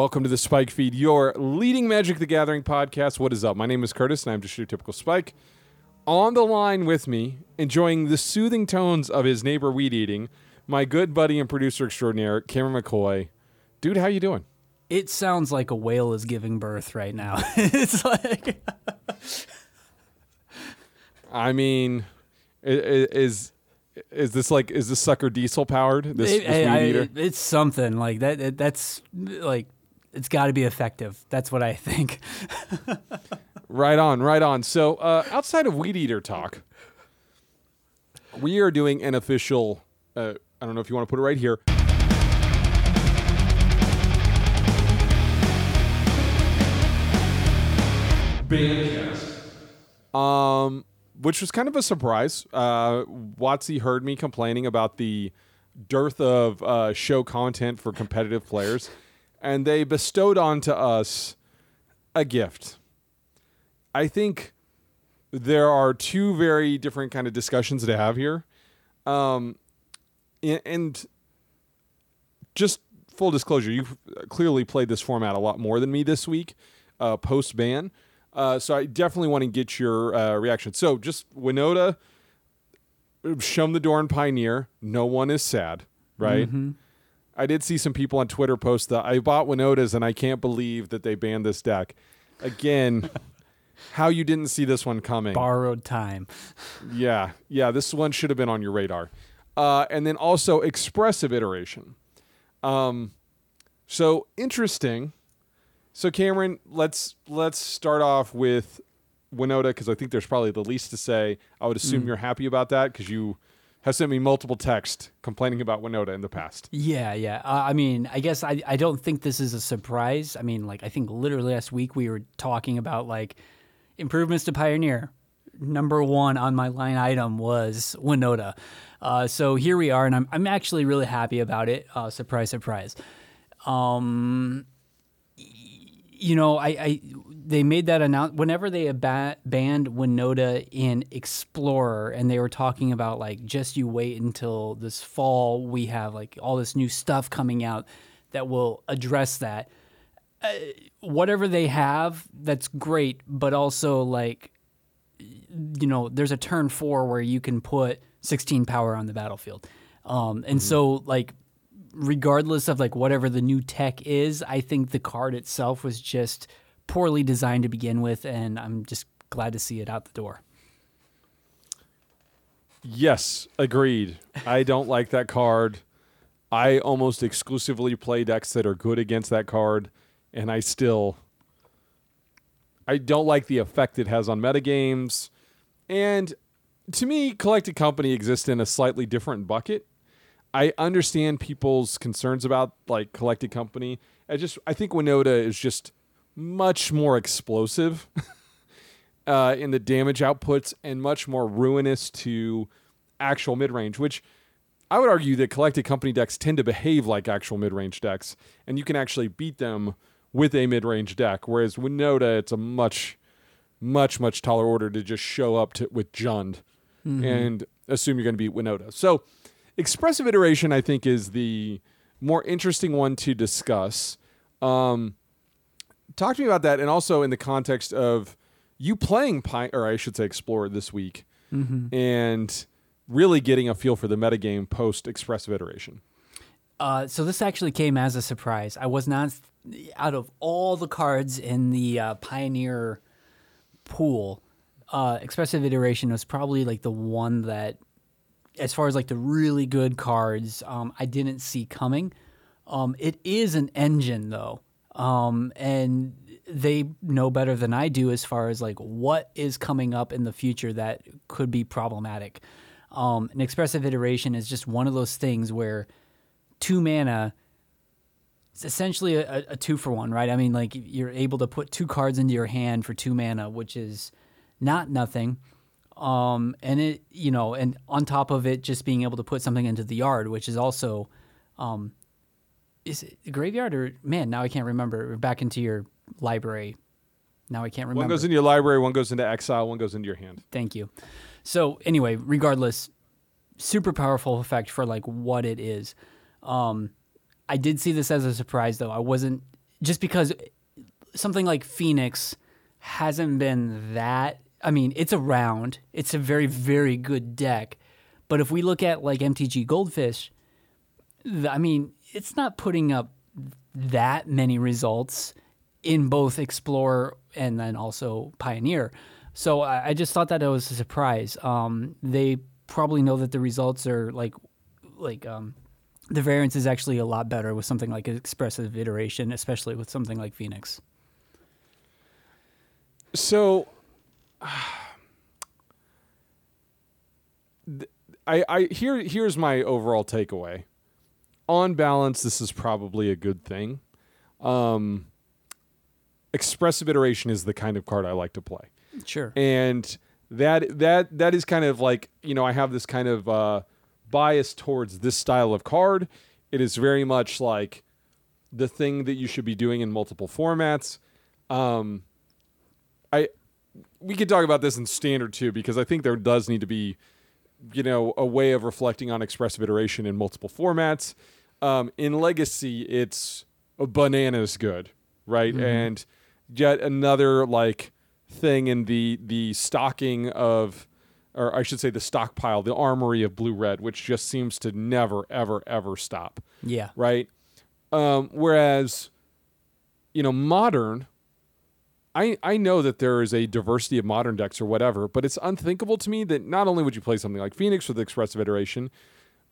Welcome to the Spike Feed, your leading Magic the Gathering podcast. What is up? My name is Curtis, and I'm just your typical Spike. On the line with me, enjoying the soothing tones of his neighbor weed eating, my good buddy and producer extraordinaire, Cameron McCoy. Dude, how you doing? It sounds like a whale is giving birth right now. it's like I mean, is is this like is this sucker diesel powered? This, it- this I- it's something like that. it- that's like it's got to be effective. That's what I think. Right on, right on. So, uh, outside of weed eater talk, we are doing an official. Uh, I don't know if you want to put it right here. Um, which was kind of a surprise. Uh, WotC heard me complaining about the dearth of uh, show content for competitive players, and they bestowed onto us a gift. I think there are two very different kind of discussions to have here. Um, and just full disclosure, you've clearly played this format a lot more than me this week, uh, post ban. Uh, so I definitely want to get your uh, reaction. So just Winota, Shum the door and Pioneer. No one is sad, right? I did see some people on Twitter post that I bought Winotas and I can't believe that they banned this deck. Again, how you didn't see this one coming. Borrowed time. Yeah, yeah, this one should have been on your radar. Uh, and then also expressive iteration. Um, so interesting. So Cameron, let's let's start off with Winota because I think there's probably the least to say. I would assume you're happy about that because you have sent me multiple texts complaining about Winota in the past. Yeah, yeah. Uh, I mean, I guess I, I don't think this is a surprise. I mean, like I think literally last week we were talking about like improvements to Pioneer. Number one on my line item was Winota. Uh, so here we are, and I'm I'm actually really happy about it. Uh, surprise, surprise. Um, you know, I, I they made that announcement whenever they banned Winota in Explorer, and they were talking about like just you wait until this fall, we have like all this new stuff coming out that will address that. Uh, whatever they have, that's great, but also like you know, there's a turn four where you can put 16 power on the battlefield. Um, and so, like, regardless of like whatever the new tech is, I think the card itself was just poorly designed to begin with, and I'm just glad to see it out the door. Yes, agreed. I don't like that card. I almost exclusively play decks that are good against that card, and I still I don't like the effect it has on metagames. And to me, Collected Company exists in a slightly different bucket. I understand people's concerns about like Collected Company. I just I think Winota is just much more explosive uh, in the damage outputs and much more ruinous to actual mid range, which I would argue that collected company decks tend to behave like actual mid range decks, and you can actually beat them with a mid range deck. Whereas Winota, it's a much, much, much taller order to just show up to, with Jund and assume you're going to beat Winota. So, expressive iteration, I think, is the more interesting one to discuss. Um, talk to me about that, and also in the context of you playing Pi- or I should say Explorer this week, and really getting a feel for the metagame post expressive iteration. Uh, so this actually came as a surprise. I was not out of all the cards in the uh, Pioneer pool. Uh, expressive iteration was probably like the one that, as far as like the really good cards, um, I didn't see coming. Um, it is an engine though, um, and they know better than I do as far as like what is coming up in the future that could be problematic. Um, an expressive iteration is just one of those things where two mana it's essentially a, a two for one, right? I mean, like you're able to put two cards into your hand for two mana, which is not nothing. Um, and it, you know, and on top of it, just being able to put something into the yard, which is also, um, is it the graveyard or man? Now I can't remember. Back into your library. Now I can't remember. One goes into your library, one goes into exile, one goes into your hand. Thank you. So anyway, regardless, super powerful effect for like what it is. Um, I did see this as a surprise though. I wasn't just because something like Phoenix hasn't been that. I mean, it's around. It's a very, very good deck. But if we look at like MTG Goldfish, I mean, it's not putting up that many results in both Explorer and then also Pioneer. So I, I just thought that it was a surprise. Um, they probably know that the results are like, like um, the variance is actually a lot better with something like expressive iteration, especially with something like Phoenix. So, I, I here here's my overall takeaway. On balance, this is probably a good thing. Um, expressive iteration is the kind of card I like to play, Sure. and that that that is kind of like you know I have this kind of uh, bias towards this style of card. It is very much like the thing that you should be doing in multiple formats. Um, we could talk about this in standard too because I think there does need to be you know a way of reflecting on expressive iteration in multiple formats. Um, in legacy, it's a bananas good, right? And yet another like thing in the the stocking of or I should say the stockpile, the armory of blue red, which just seems to never ever ever stop Yeah. right? Um, whereas, you know, modern, I I know that there is a diversity of modern decks or whatever, but it's unthinkable to me that not only would you play something like Phoenix with expressive iteration,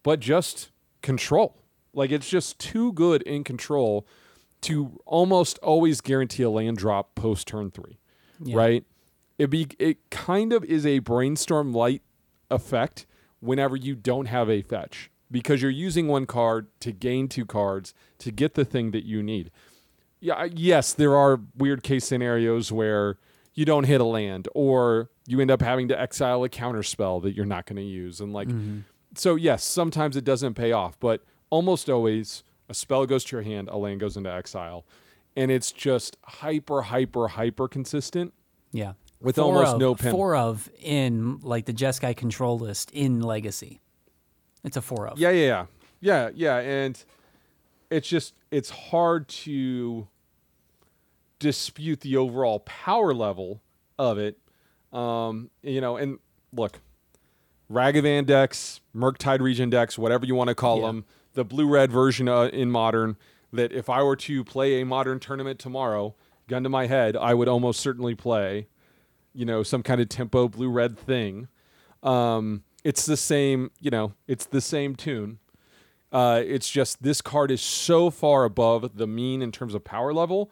but just control. Like it's just too good in control to almost always guarantee a land drop post turn three, Yeah. right? It be it kind of is a brainstorm light effect whenever you don't have a fetch because you're using one card to gain two cards to get the thing that you need. Yeah, yes, there are weird case scenarios where you don't hit a land or you end up having to exile a counter spell that you're not going to use and like mm-hmm. so yes, sometimes it doesn't pay off, but almost always a spell goes to your hand, a land goes into exile, and it's just hyper hyper hyper consistent Yeah. with Four almost of, no penalty. Four of in like the Jeskai control list in Legacy. It's a four of. Yeah, yeah, yeah, yeah, yeah, and it's just it's hard to dispute the overall power level of it. Um, you know, and look, Ragavan decks, Murktide Regent decks, whatever you want to call Yeah. them, the blue red version uh, in modern. That if I were to play a modern tournament tomorrow, gun to my head, I would almost certainly play, you know, some kind of tempo blue red thing. Um, it's the same, you know, it's the same tune. Uh, it's just this card is so far above the mean in terms of power level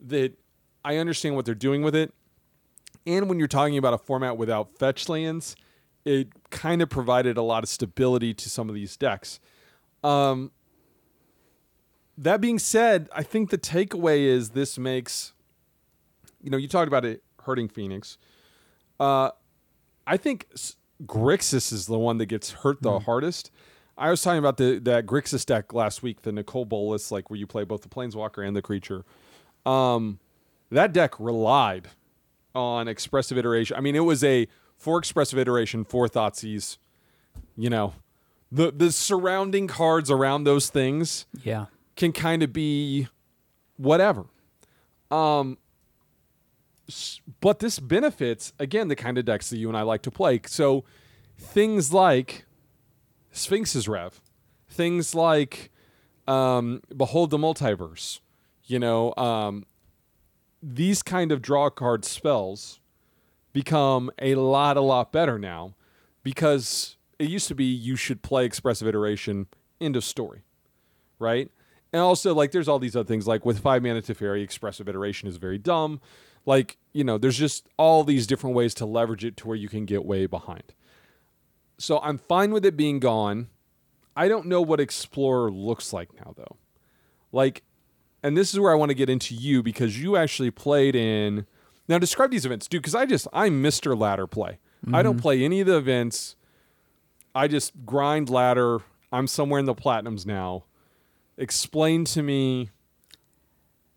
that I understand what they're doing with it. And when you're talking about a format without fetch lands, it kind of provided a lot of stability to some of these decks. Um, that being said, I think the takeaway is this makes, you know, you talked about it hurting Phoenix. Uh, I think Grixis is the one that gets hurt the hardest. I was talking about the that Grixis deck last week, the Nicol Bolas, like where you play both the Planeswalker and the creature. Um, that deck relied on expressive iteration. I mean, it was a four expressive iteration, four Thoughtseize. You know, the the surrounding cards around those things Yeah. can kind of be whatever. Um, but this benefits again the kind of decks that you and I like to play. So things like Sphinx's Rev, things like um, Behold the Multiverse, you know, um, these kind of draw card spells become a lot, a lot better now because it used to be you should play expressive iteration, end of story right? And also, like, there's all these other things. Like with five mana Teferi, expressive iteration is very dumb. Like, you know, there's just all these different ways to leverage it to where you can get way behind. So I'm fine with it being gone. I don't know what Explorer looks like now, though. Like, and this is where I want to get into you because you actually played in. Now, describe these events, dude, because I just, I'm Mr. Ladder play. I don't play any of the events. I just grind ladder. I'm somewhere in the platinums now explain to me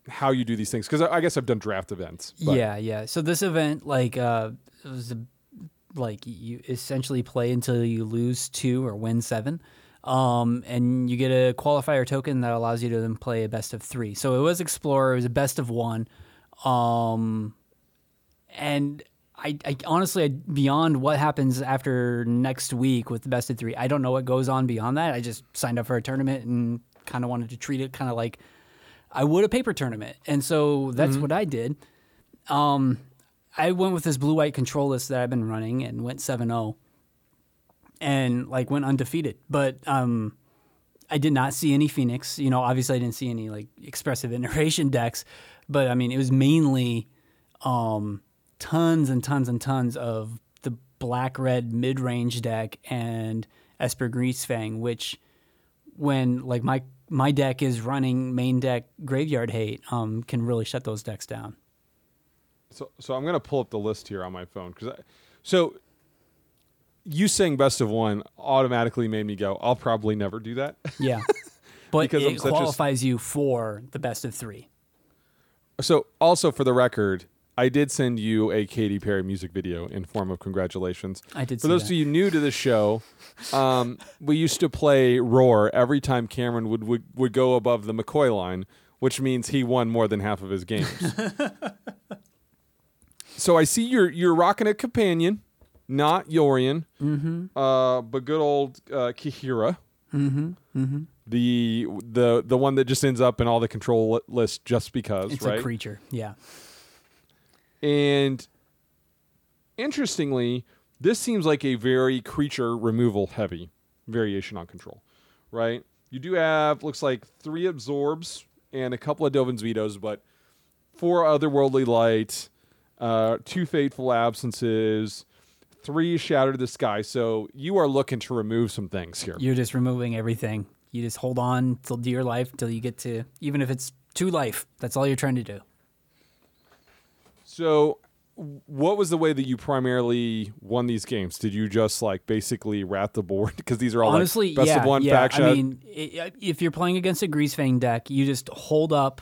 how you do these things because I, I guess I've done draft events. but- Yeah, yeah. So this event, like, uh, it was a, like you essentially play until you lose two or win seven. Um, and you get a qualifier token that allows you to then play a best of three. So it was Explorer, it was a best of one. Um, and I, I honestly, beyond what happens after next week with the best of three, I don't know what goes on beyond that. I just signed up for a tournament and kind of wanted to treat it kind of like I would a paper tournament. And so that's what I did. Um, I went with this blue white control list that I've been running and went 7 0 and like went undefeated. But um, I did not see any Phoenix. You know, obviously I didn't see any like expressive iteration decks, but I mean, it was mainly um, tons and tons and tons of the black red mid range deck and Esper Greasefang, which when like my my deck is running main deck graveyard hate, um, can really shut those decks down. So, so I'm gonna pull up the list here on my phone because, so you saying best of one automatically made me go, I'll probably never do that. Yeah. But Because it such a qualifies you for the best of three. so, also for the record, I did send you a Katy Perry music video in form of congratulations. I did For those that. of you new to the show, um, we used to play Roar every time Cameron would, would would go above the McCoy line, which means he won more than half of his games. so I see you're you're rocking a companion, not Yorion, Mm-hmm. uh, but good old uh, Kaheera. Mm-hmm. Mm-hmm. The the the one that just ends up in all the control li- lists just because, It's right? a creature. Yeah. And interestingly, this seems like a very creature removal heavy variation on control, right? You do have looks like three absorbs and a couple of Dovin's vetoes, but four otherworldly light, uh, two fateful absences, three shattered the sky. So you are looking to remove some things here. You're just removing everything. You just hold on till dear life till you get to, even if it's two life, that's all you're trying to do. So, what was the way that you primarily won these games? Did you just like basically rat the board because these are all Honestly, like best yeah, of one yeah. faction? I mean, if you're playing against a Greasefang deck, you just hold up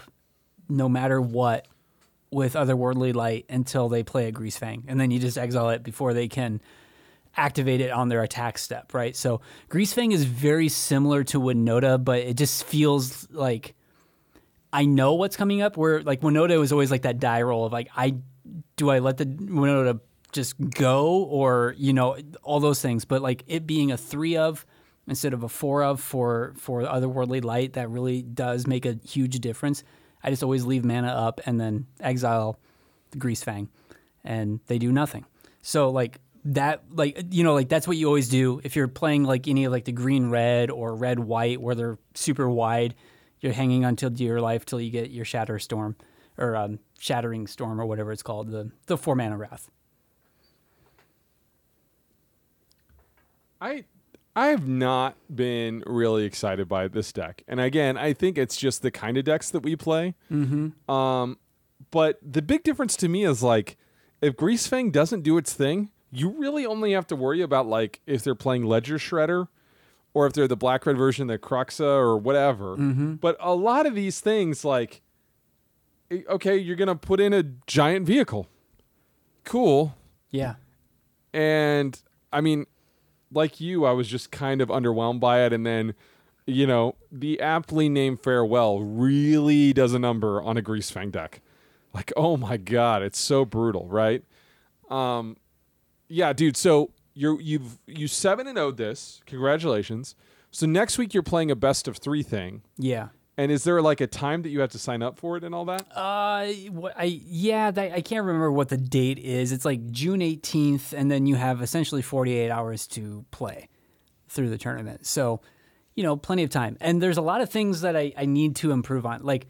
no matter what with Otherworldly Light until they play a Greasefang, and then you just exile it before they can activate it on their attack step, right? So Greasefang is very similar to Winota, but it just feels like I know what's coming up. Where like Winota was always like that die roll of like I do I let the Winota just go or you know all those things, but like it being a three of instead of a four of for for otherworldly light that really does make a huge difference. I just always leave mana up and then exile the Grease Fang, and they do nothing. So like that, like you know, like that's what you always do if you're playing like any of like the green red or red white where they're super wide. You're hanging on till dear life till you get your shatter storm or um, shattering storm or whatever it's called the the four mana wrath. I I have not been really excited by this deck, and again, I think it's just the kind of decks that we play. Mm-hmm. Um, but the big difference to me is like if Greasefang doesn't do its thing, you really only have to worry about like if they're playing Ledger Shredder. Or if they're the black red version, the Kroxa or whatever. But a lot of these things, like, okay, you're gonna put in a giant vehicle. Cool. Yeah, And I mean, like you, I was just kind of underwhelmed by it. And then, you know, the aptly named Farewell really does a number on a Greasefang deck. Like, oh my God, it's so brutal, right? Um, yeah, dude. So you're you've you seven and owed this. Congratulations. So next week you're playing a best of three thing. yeah. And is there like a time that you have to sign up for it and all that? Uh, I yeah, that, I can't remember what the date is. It's like June 18th, and then you have essentially 48 hours to play through the tournament. So, you know, plenty of time. And there's a lot of things that I, I need to improve on. Like,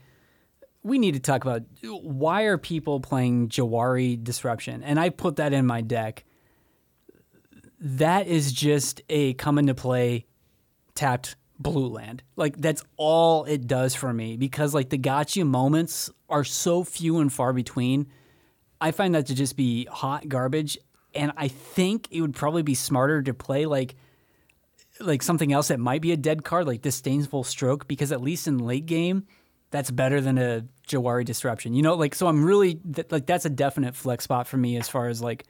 we need to talk about why are people playing Jwari Disruption? And I put that in my deck. That is just a come into play tapped blue land. Like that's all it does for me because like the gotcha moments are so few and far between. I find that to just be hot garbage and I think it would probably be smarter to play like like something else that might be a dead card like disdainful stroke because at least in late game that's better than a Jwari disruption. You know like so I'm really th- like that's a definite flex spot for me as far as like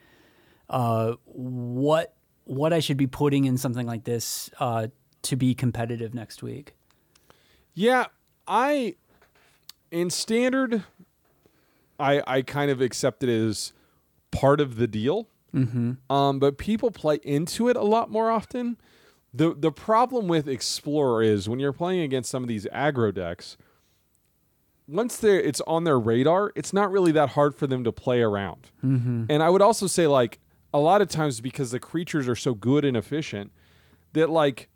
uh what what I should be putting in something like this uh to be competitive next week. Yeah, I in standard, I I kind of accept it as part of the deal. Mm-hmm. Um, but people play into it a lot more often. the The problem with Explorer is when you're playing against some of these aggro decks. Once they it's on their radar, it's not really that hard for them to play around. Mm-hmm. And I would also say like a lot of times because the creatures are so good and efficient that like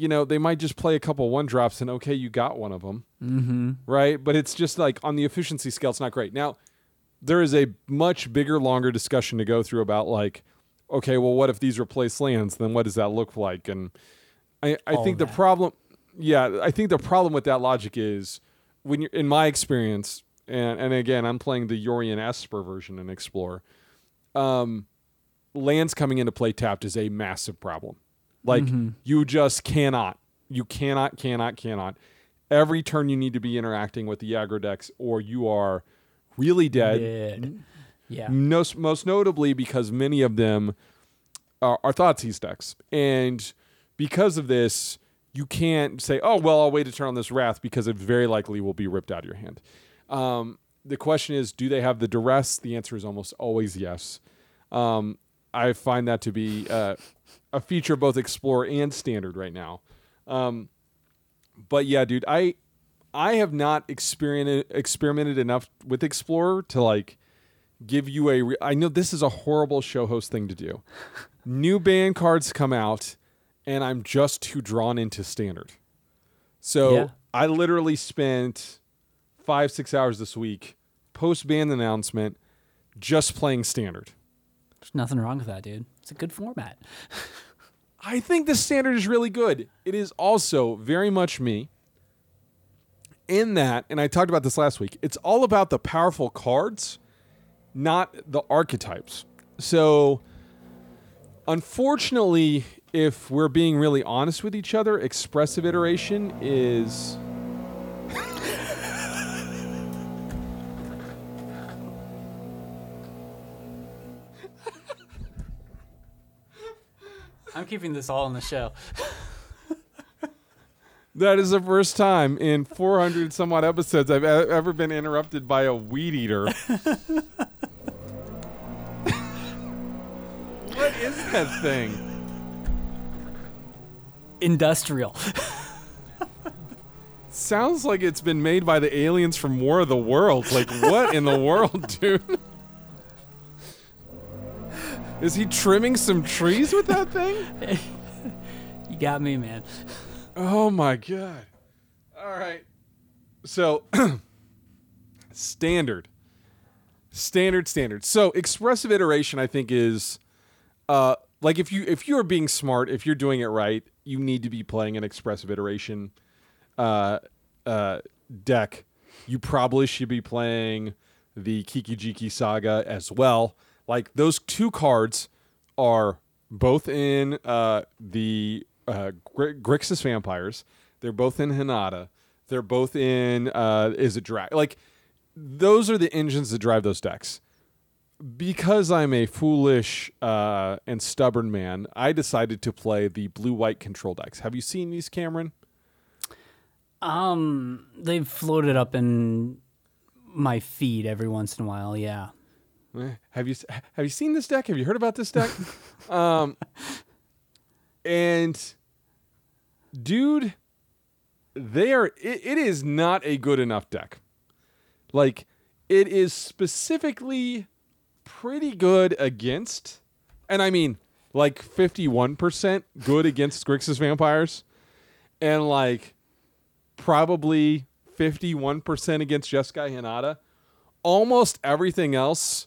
you know they might just play a couple one drops and okay you got one of them Mm-hmm. right but it's just like on the efficiency scale it's not great now there is a much bigger longer discussion to go through about like okay well what if these replace lands then what does that look like and i, I All think the that. problem yeah i think the problem with that logic is when you're in my experience and, and again i'm playing the yorion esper version in explore um, lands coming into play tapped is a massive problem. Like Mhm. you just cannot, you cannot, cannot, cannot. Every turn you need to be interacting with the aggro decks, or you are really dead. Dead. Yeah. Most, most notably because many of them are, are Thoughtseize decks, and because of this, you can't say, "Oh, well, I'll wait to turn on this Wrath," because it very likely will be ripped out of your hand. Um, the question is, do they have the duress? The answer is almost always yes. Um, I find that to be uh, a feature of both Explorer and Standard right now. Um, but yeah, dude, I I have not experimented experimented enough with Explorer to like give you a. Re- I know this is a horrible show host thing to do. New band cards come out, and I'm just too drawn into Standard. So Yeah. I literally spent five six hours this week post band announcement just playing Standard. There's nothing wrong with that, dude. A good format. I think the standard is really good. It is also very much me in that, and I talked about this last week, it's all about the powerful cards, not the archetypes. So, unfortunately, if we're being really honest with each other, expressive iteration is. I'm keeping this all in the show. That is the first time in 400 some odd episodes I've ever been interrupted by a weed eater. what is that thing? Industrial. Sounds like it's been made by the aliens from War of the Worlds. Like, what in the world, dude? Is he trimming some trees with that thing? You got me, man. Oh my god. All right. So standard. Standard standard. So expressive iteration I think is uh like if you if you're being smart, if you're doing it right, you need to be playing an expressive iteration uh uh deck. You probably should be playing the Kikijiki Saga as well. Like those two cards are both in uh, the uh, Gr- Grixis Vampires. They're both in Hinata. They're both in uh, is it drag? Like those are the engines that drive those decks. Because I'm a foolish uh, and stubborn man, I decided to play the blue white control decks. Have you seen these, Cameron? Um, they've floated up in my feed every once in a while. Yeah. Eh, Have you have you seen this deck? Have you heard about this deck? um, and dude, they are. It, it is not a good enough deck. Like it is specifically pretty good against, and I mean like fifty one percent good against Grixis vampires, and like probably fifty one percent against Jeskai Hinata. Almost everything else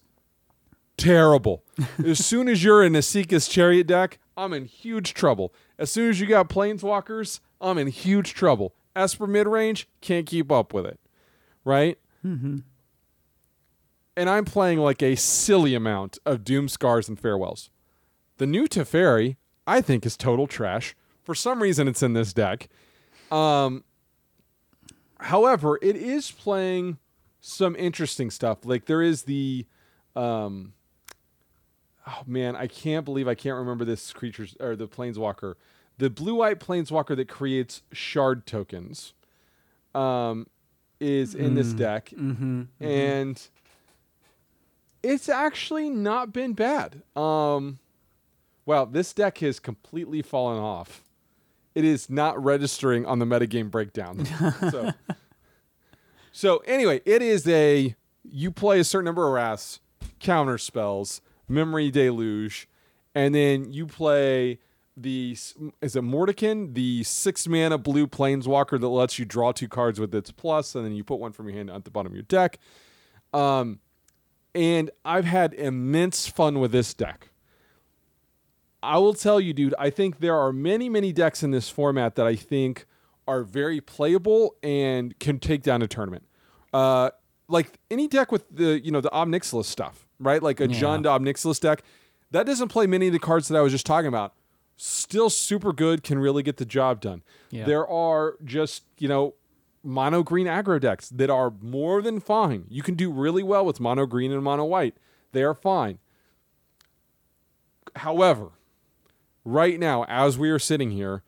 terrible. as soon as you're in a Esika's chariot deck, I'm in huge trouble. As soon as you got planeswalkers, I'm in huge trouble. Esper mid range, can't keep up with it. Right? Mm-hmm. And I'm playing like a silly amount of Doomskars and Farewells. The new Teferi, I think, is total trash. For some reason, it's in this deck. Um, however, it is playing some interesting stuff. Like there is the, um, oh man, I can't believe I can't remember this creature's or the planeswalker. the blue white planeswalker that creates shard tokens um, is in this deck, Mm-hmm. and it's actually not been bad. Um, well, this deck has completely fallen off. It is not registering on the metagame breakdown. so, so anyway, it is a you play a certain number of wraths, counter spells, memory deluge, and then you play the is it Mordenkainen, the six mana blue planeswalker that lets you draw two cards with its plus, and then you put one from your hand at the bottom of your deck. Um, and I've had immense fun with this deck. I will tell you, dude, I think there are many, many decks in this format that I think are very playable and can take down a tournament. Uh, like any deck with the, you know, the Ob Nixilis stuff, right? Like a Yeah. Jund Ob deck. That doesn't play many of the cards that I was just talking about. Still super good, can really get the job done. Yeah. There are just, you know, mono green aggro decks that are more than fine. You can do really well with mono green and mono white. They are fine. However, right now, as we are sitting here,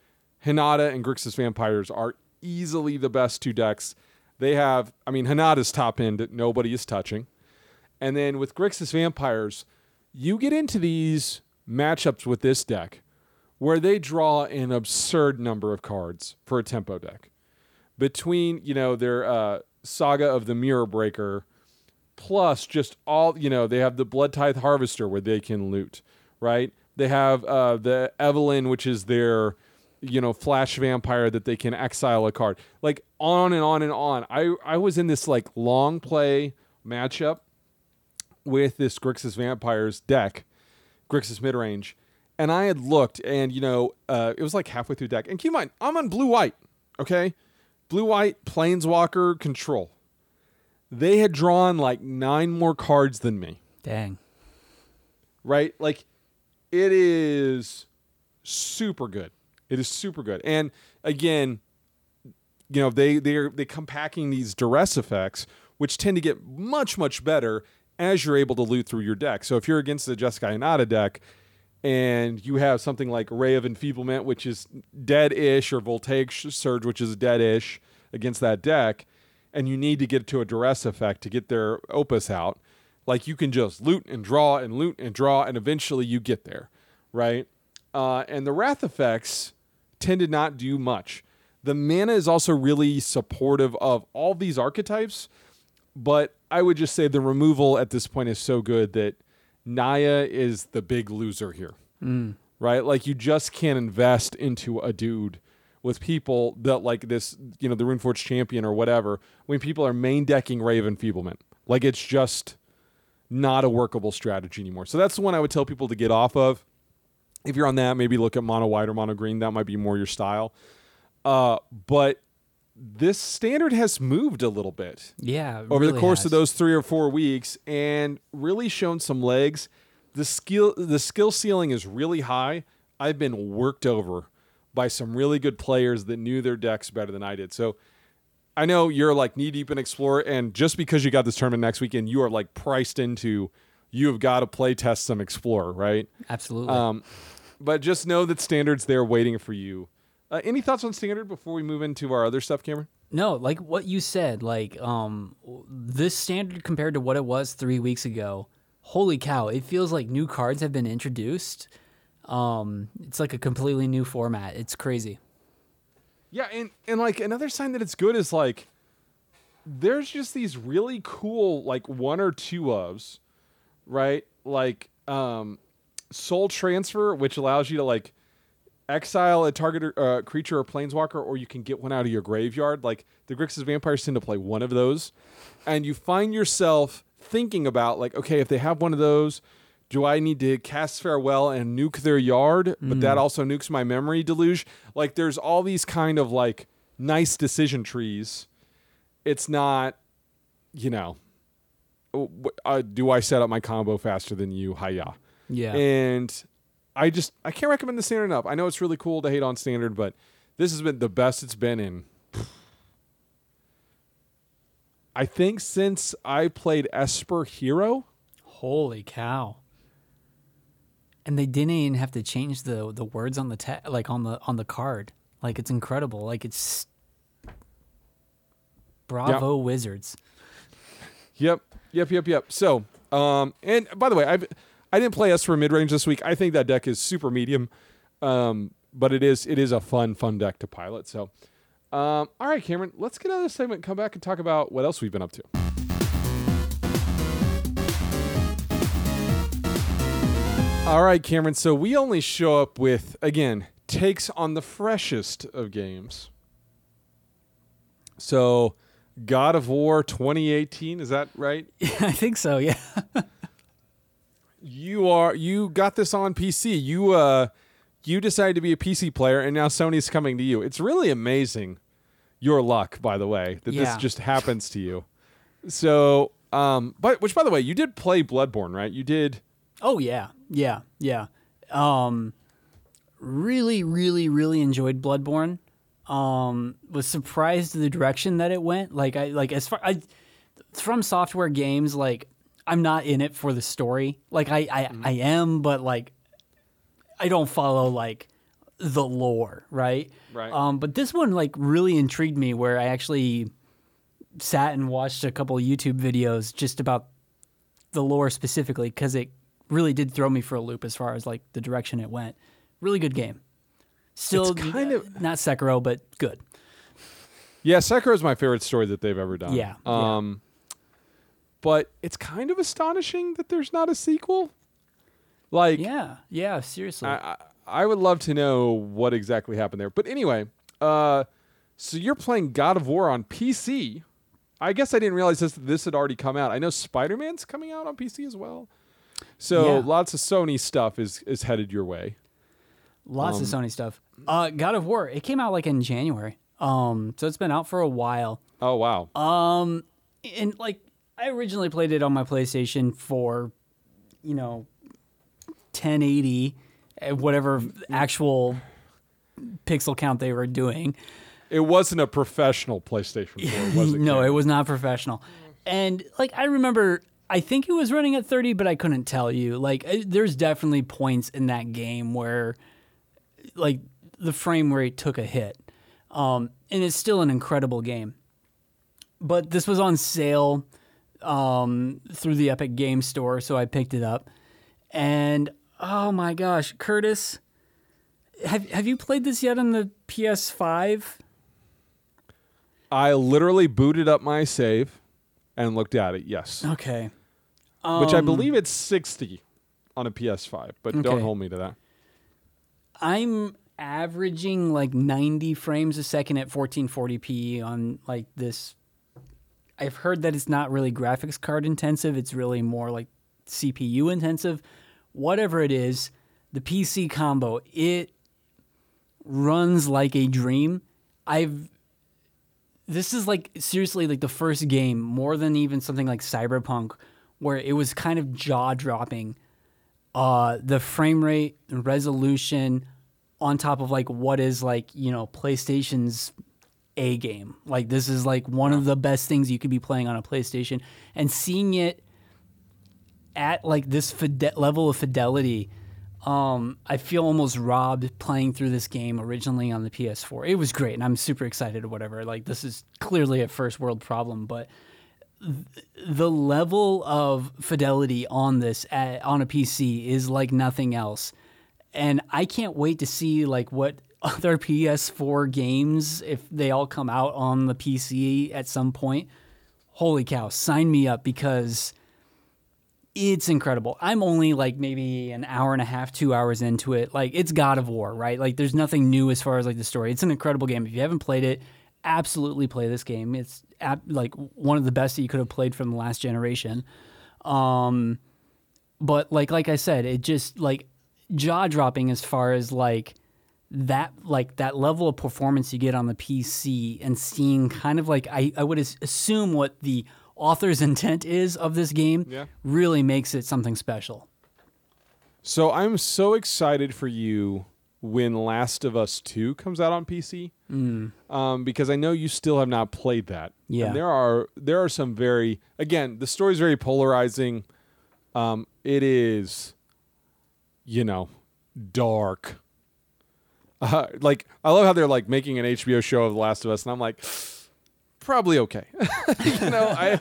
Hinata and Grixis Vampires are easily the best two decks. They have, I mean, Hinata's top end that nobody is touching. And then with Grixis Vampires, you get into these matchups with this deck where they draw an absurd number of cards for a tempo deck. Between, you know, their uh, Saga of the Mirror Breaker, plus just all, you know, they have the Blood Tithe Harvester where they can loot, right? They have uh, the Evelyn, which is their, you know, flash vampire that they can exile a card. Like on and on and on. I, I was in this like long play matchup with this Grixis Vampires deck, Grixis midrange, and I had looked, and you know, uh, it was like halfway through deck. And keep in mind, I'm on blue white, okay, blue white Planeswalker control. They had drawn like nine more cards than me, Dang. right? Like, it is super good. It is super good, and again, you know, they they are, they come packing these duress effects, which tend to get much much better as you're able to loot through your deck. So if you're against the Jeskai Hinata deck and you have something like Ray of Enfeeblement, which is dead-ish, or Voltage Surge, which is dead-ish against that deck, and you need to get to a duress effect to get their opus out, like you can just loot and draw and loot and draw, and eventually you get there, right? Uh, and the wrath effects tend to not do much. The mana is also really supportive of all these archetypes, but I would just say the removal at this point is so good that Naya is the big loser here. Right? Like you just can't invest into a dude with people that like this, you know, the Runeforge champion or whatever, when people are main decking Ray of Enfeeblement. Like it's just not a workable strategy anymore. So that's the one I would tell people to get off of. If you're on that, maybe look at mono white or mono green. That might be more your style. Uh, but this standard has moved a little bit Yeah. over the course has. of those three or four weeks and really shown some legs. The skill the skill ceiling is really high. I've been worked over by some really good players that knew their decks better than I did. So I know you're like knee deep in Explorer, and just because you got this tournament next weekend, you are like priced into you have got to play test some Explorer, right? Absolutely. Um, but just know that standards there waiting for you. Uh, any thoughts on standard before we move into our other stuff, Cameron? No, like what you said, like um this standard compared to what it was 3 weeks ago. Holy cow, it feels like new cards have been introduced. Um it's like a completely new format. It's crazy. Yeah, and and like another sign that it's good is like there's just these really cool like one or two ofs, right? Like um soul transfer which allows you to like exile a target uh, creature or planeswalker or you can get one out of your graveyard. Like the Grixis vampires tend to play one of those and you find yourself thinking about like okay, if they have one of those do I need to cast farewell and nuke their yard? But that also nukes my memory deluge. Like there's all these kind of like nice decision trees. It's not, you know, uh, do I set up my combo faster than you? Hiya. Yeah. And I just I can't recommend the standard enough. I know it's really cool to hate on standard, but this has been the best it's been in. I think since I played Esper Hero. Holy cow. and they didn't even have to change the the words on the te- like on the on the card. Like it's incredible. Like it's Bravo Wizards. Yep, yep, yep, yep. So, um, and by the way, I've I didn't play Esper mid range this week. I think that deck is super medium, um, but it is it is a fun fun deck to pilot. So, um, all right, Cameron, let's get out of this segment, come back and talk about what else we've been up to. All right, Cameron. So we only show up with again takes on the freshest of games. So, God of War 2018, is that right? I think so. Yeah. You are you got this on PC. You uh you decided to be a PC player and now Sony's coming to you. It's really amazing your luck, by the way, that Yeah. this just happens to you. So, um but which by the way, you did play Bloodborne, right? You did Oh yeah, yeah, yeah. Um, really, really, really enjoyed Bloodborne. Um, was surprised the direction that it went. Like I like as far I from software games, like I'm not in it for the story. Like I I, I am, but like I don't follow like the lore, right? Right. Um, but this one like really intrigued me, where I actually sat and watched a couple YouTube videos just about the lore specifically because it really did throw me for a loop as far as like the direction it went. Really good game. Still It's kind of- not Sekiro, but good. Yeah, Sekiro is my favorite story that they've ever done. Yeah, yeah. But it's kind of astonishing that there's not a sequel. Like Yeah, yeah, seriously. I, I I would love to know what exactly happened there. But anyway, uh, so you're playing God of War on PC. I guess I didn't realize this this had already come out. I know Spider Man's coming out on PC as well. So Yeah. lots of Sony stuff is is headed your way. Lots um, of Sony stuff. Uh, God of War. It came out like in January. Um, so it's been out for a while. Oh wow! Um, and like I originally played it on my PlayStation for, you know, 1080, uh, whatever actual pixel count they were doing. it wasn't a professional PlayStation 4, was it? no, it was not professional. And like I remember, I think it was running at 30, but I couldn't tell you. Like uh, there's definitely points in that game where, like, the frame rate took a hit. Um, and it's still an incredible game. But this was on sale um, through the Epic Game Store, so I picked it up. And oh my gosh, Curtis, have have you played this yet on the PS5? I literally booted up my save and looked at it. Yes, Okay. which I Um, believe it's 60 on a PS5, but don't hold me to that. I'm averaging like 90 frames a second at 1440p on like this. I've heard that it's not really graphics card intensive, it's really more like CPU intensive. Whatever it is, the PC combo, it runs like a dream. I've this is like seriously like the first game more than even something like Cyberpunk where it was kind of jaw dropping uh, the frame rate resolution on top of like what is like you know PlayStation's A game. Like this is like one of the best things you could be playing on a PlayStation, and seeing it at like this fide- level of fidelity. Um, I feel almost robbed playing through this game originally on the PS4. It was great, and I'm super excited or whatever. Like this is clearly a first world problem, but the level of fidelity on this at, on a PC is like nothing else. And I can't wait to see like what other PS4 games if they all come out on the PC at some point. Holy cow, sign me up because it's incredible. I'm only like maybe an hour and a half, 2 hours into it. Like it's God of War, right? Like there's nothing new as far as like the story. It's an incredible game. If you haven't played it, absolutely play this game. It's like one of the best that you could have played from the last generation. Um, but like like I said, it just like jaw dropping as far as like that like that level of performance you get on the PC and seeing kind of like I, I would assume what the author's intent is of this game Yeah. really makes it something special. So I'm so excited for you when Last of Us 2 comes out on PC. Um, because I know you still have not played that. Yeah. And there are there are some very again, the story's very polarizing. Um, it is you know, dark. Uh, like I love how they're like making an HBO show of The Last of Us, and I'm like, probably okay. you know, I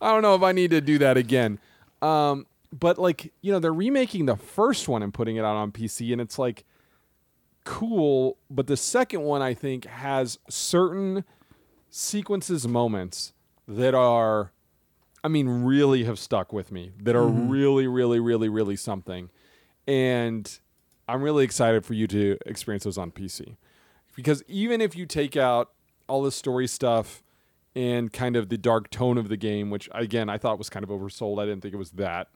I don't know if I need to do that again. Um, but like you know, they're remaking the first one and putting it out on PC, and it's like cool. But the second one, I think, has certain sequences, moments that are, I mean, really have stuck with me. That are really, really, really, really something, and I'm really excited for you to experience those on PC. Because even if you take out all the story stuff and kind of the dark tone of the game, which again I thought was kind of oversold, I didn't think it was that.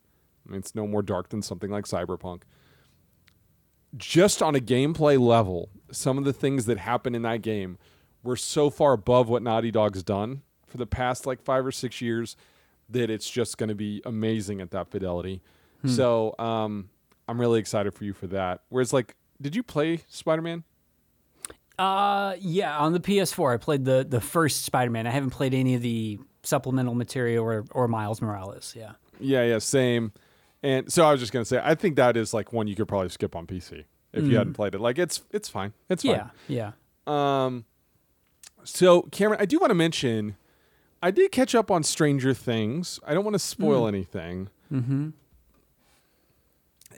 I mean, it's no more dark than something like Cyberpunk. Just on a gameplay level, some of the things that happen in that game were so far above what Naughty Dog's done for the past like five or six years that it's just going to be amazing at that fidelity. So um, I'm really excited for you for that. Whereas, like, did you play Spider Man? Uh, yeah, on the PS4, I played the the first Spider-Man. I haven't played any of the supplemental material or or Miles Morales. Yeah. Yeah, yeah, same. And so I was just gonna say, I think that is like one you could probably skip on PC if you hadn't played it. Like, it's it's fine. It's fine. Yeah, yeah. Um, so Cameron, I do want to mention, I did catch up on Stranger Things. I don't want to spoil anything. Mm-hmm.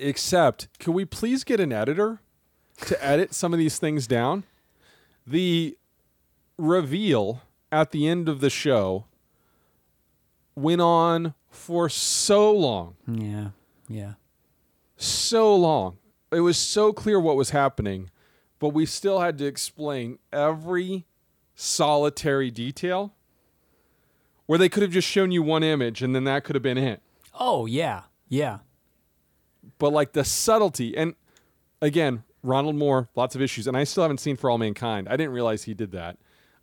Except, can we please get an editor to edit some of these things down? The reveal at the end of the show went on for so long Yeah. Yeah. so long. It was so clear what was happening, but we still had to explain every solitary detail where they could have just shown you one image and then that could have been it. Oh, yeah. Yeah. But like the subtlety and again, Ronald Moore, lots of issues and I still haven't seen For All Mankind. I didn't realize he did that.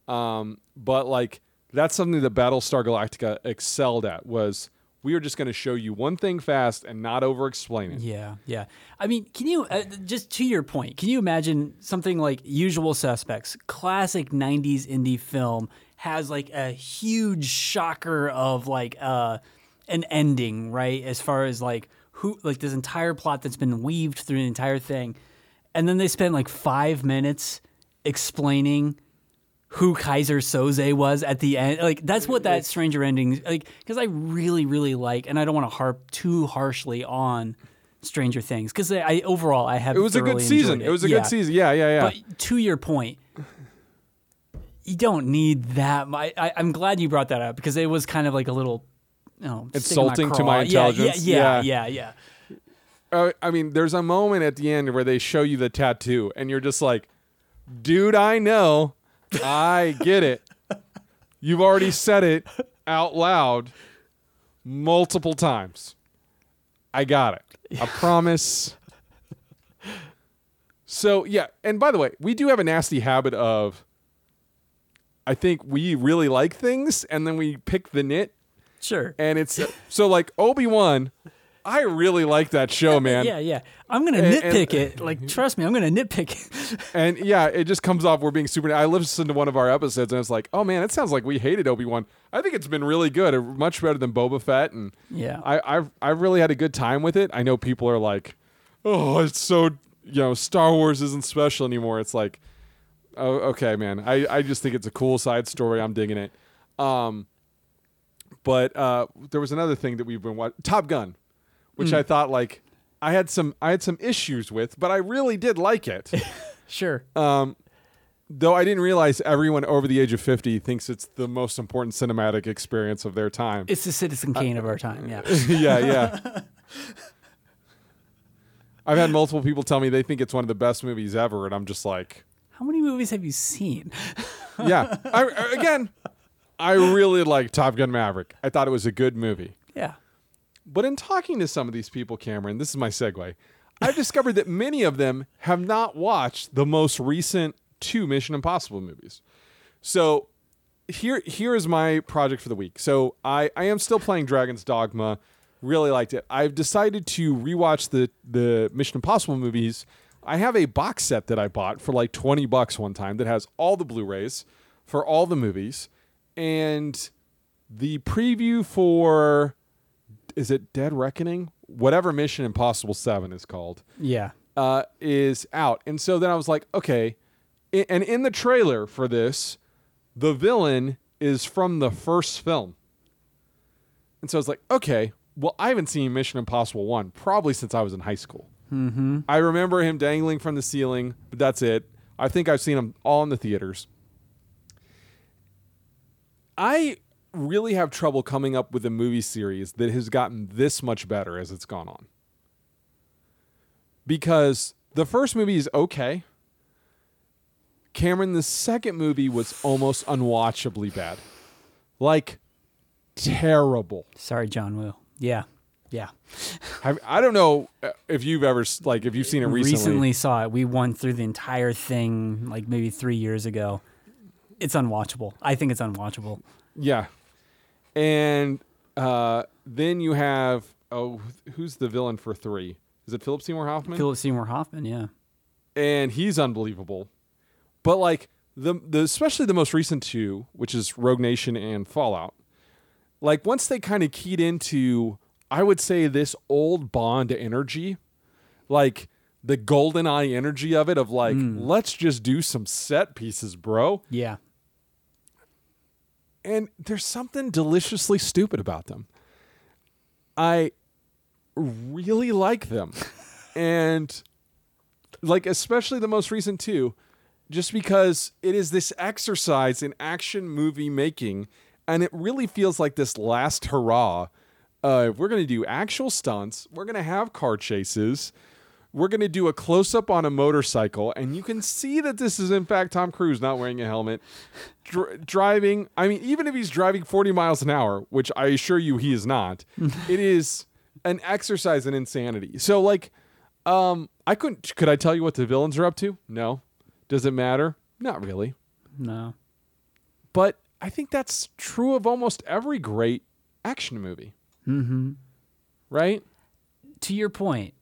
Um, but like that's something that Battlestar Galactica excelled at was we are just going to show you one thing fast and not over explain it. Yeah, yeah. I mean, can you uh, just to your point? Can you imagine something like Usual Suspects, classic '90s indie film, has like a huge shocker of like uh, an ending, right? As far as like who, like this entire plot that's been weaved through the entire thing, and then they spend like five minutes explaining who Keyser Söze was at the end. Like that's what that Stranger ending like because I really really like and I don't want to harp too harshly on Stranger Things because I, I overall I have It was a good season. enjoyed It was a Yeah. good season. Yeah, yeah, yeah. But to your point, you don't need that. I, I, I'm glad you brought that up because it was kind of like a little, you know, stick in Insulting to craw. my Yeah, intelligence. Yeah, Yeah. yeah, yeah, yeah. Uh, I mean, there's a moment at the end where they show you the tattoo, and you're just like, dude, I know. I get it. You've already said it out loud multiple times. I got it. I promise. So, yeah. And by the way, we do have a nasty habit of, I think we really like things, and then we pick the nit Sure. and it's so like Obi Wan. I really like that show, man. Yeah, yeah. I'm gonna And- and- nitpick it. Like, trust me, I'm gonna nitpick it. And yeah, it just comes off we're being super. I listened to one of our episodes and it's like, oh man, it sounds like we hated Obi Wan. I think it's been really good, uh, much better than Boba Fett, and Yeah. I, I've I've really had a good time with it. I know people are like, oh, it's so you know, Star Wars isn't special anymore. It's like, oh, okay, man. I I just think it's a cool side story. I'm digging it. Um, but uh, there was another thing that we've been watching, Top Gun, which I thought like I had some I had some issues with, but I really did like it. Sure. Um, though I didn't realize everyone over the age of 50 thinks it's the most important cinematic experience of their time. it's the Citizen Kane of our time. Yeah. yeah, yeah. I've had multiple people tell me they think it's one of the best movies ever, and I'm just like, How many movies have you seen? yeah. I, I- again, I really like Top Gun Maverick. I thought it was a good movie. Yeah. But in talking to some of these people, Cameron, this is my segue. I've discovered that many of them have not watched the most recent two Mission Impossible movies. So here here is my project for the week. So I, I am still playing Dragon's Dogma. Really liked it. I've decided to rewatch the the Mission Impossible movies. I have a box set that I bought for like 20 bucks one time that has all the Blu-rays for all the movies and the preview for is it Dead Reckoning whatever Mission Impossible 7 is called, Yeah. uh, is out. And so then I was like, okay. I- And in the trailer for this, the villain is from the first film. And so I was like, okay, well, I haven't seen Mission Impossible 1 probably since I was in high school. Mm-hmm. I remember him dangling from the ceiling, but that's it. I think I've seen him all in the theaters. I really have trouble coming up with a movie series that has gotten this much better as it's gone on. Because the first movie is okay. Cameron, the second movie was almost unwatchably bad. Like terrible. Sorry, John Woo. Yeah. Yeah. Have, I don't know uh, if you've ever like if you've seen it recently. Recently saw it. We went through the entire thing like maybe three years ago. It's unwatchable. I think it's unwatchable. Yeah. And uh, then you have oh who's the villain for 3? Is it Philip Seymour Hoffman? Philip Seymour Hoffman, yeah. and he's unbelievable. But like the the especially the most recent two, which is Rogue Nation and Fallout. Like once they kind of keyed into I would say this old Bond energy, like the GoldenEye energy of it of like let's just do some set pieces, bro. Yeah. And there's something deliciously stupid about them. I really like them. and like especially the most recent two, just because it is this exercise in action movie making and it really feels like this last hurrah. Uh, we're going to do actual stunts. We're going to have car chases. We're going to do a close up on a motorcycle, and you can see that this is, in fact, Tom Cruise not wearing a helmet, dr- driving. I mean, even if he's driving 40 miles an hour, which I assure you he is not, it is an exercise in insanity. So, like, um, I couldn't. Could I tell you what the villains are up to? No. Does it matter? Not really. No. But I think that's true of almost every great action movie. Mm-hmm. Right? to your point,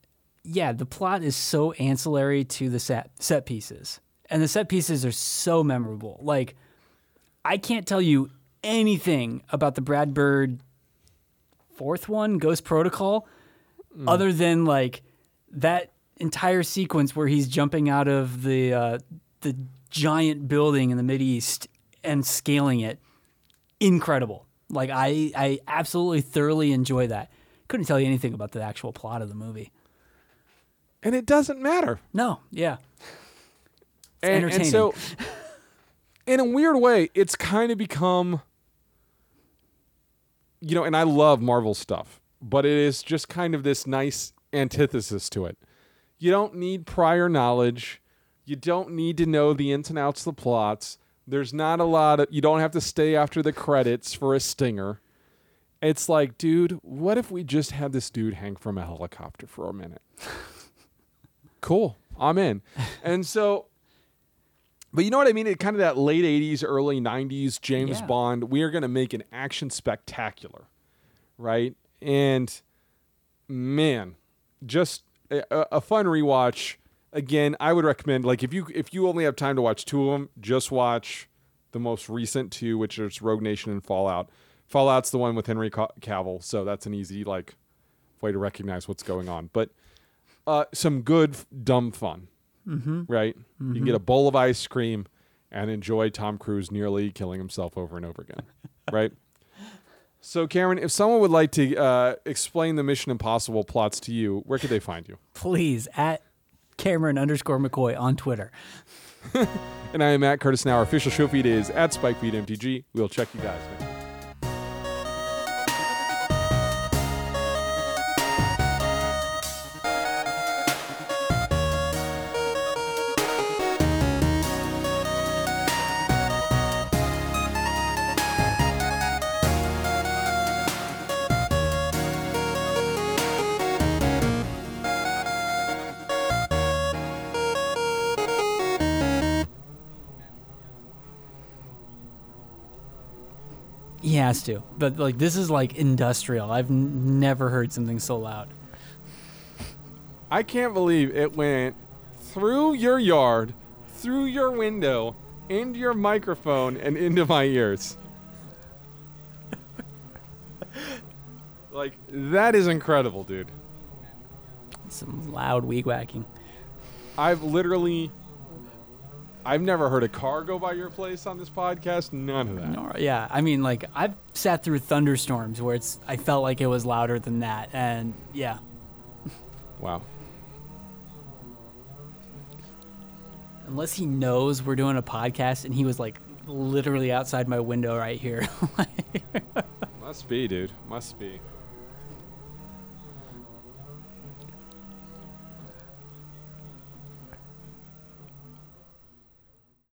yeah, the plot is so ancillary to the set set pieces, and the set pieces are so memorable. Like, I can't tell you anything about the Brad Bird fourth one, Ghost Protocol, other than like that entire sequence where he's jumping out of the uh, the giant building in the Mid East and scaling it. Incredible. Like I, I absolutely thoroughly enjoy that. Couldn't tell you anything about the actual plot of the movie. And it doesn't matter. No, yeah. and, and entertaining. so, in a weird way, it's kind of become, you know, and I love Marvel stuff, but it is just kind of this nice antithesis to it. You don't need prior knowledge. You don't need to know the ins and outs of the plots. There's not a lot of, you don't have to stay after the credits for a stinger. It's like, dude, what if we just had this dude hang from a helicopter for a minute? cool. I'm in. and so, but you know what I mean? It kind of that late 80s, early 90s James Yeah. Bond. We are going to make an action spectacular, right? And man, just a, a fun rewatch. Again, I would recommend like if you if you only have time to watch two of them, just watch the most recent two, which is Rogue Nation and Fallout. Fallout's the one with Henry Cavill, so that's an easy like way to recognize what's going on. But uh, some good dumb fun, mm-hmm. right? You can get a bowl of ice cream and enjoy Tom Cruise nearly killing himself over and over again, right? So, Cameron, if someone would like to uh, explain the Mission Impossible plots to you, where could they find you? Please at Cameron underscore McCoy on Twitter. And I am at Curtis Now. Our official show feed is at SpikeFeedMTG. We'll check you guys. next. Has to, but like this is like industrial. I've n- never heard something so loud. I can't believe it went through your yard, through your window, into your microphone, and into my ears. like, that is incredible, dude. Some loud weed whacking. I've literally, I've never heard a car go by your place on this podcast. None of that. No, yeah, I mean, like I've sat through thunderstorms where it's I felt like it was louder than that, and yeah, Wow. unless he knows we're doing a podcast and he was like literally outside my window right here. Must be, dude. Must be.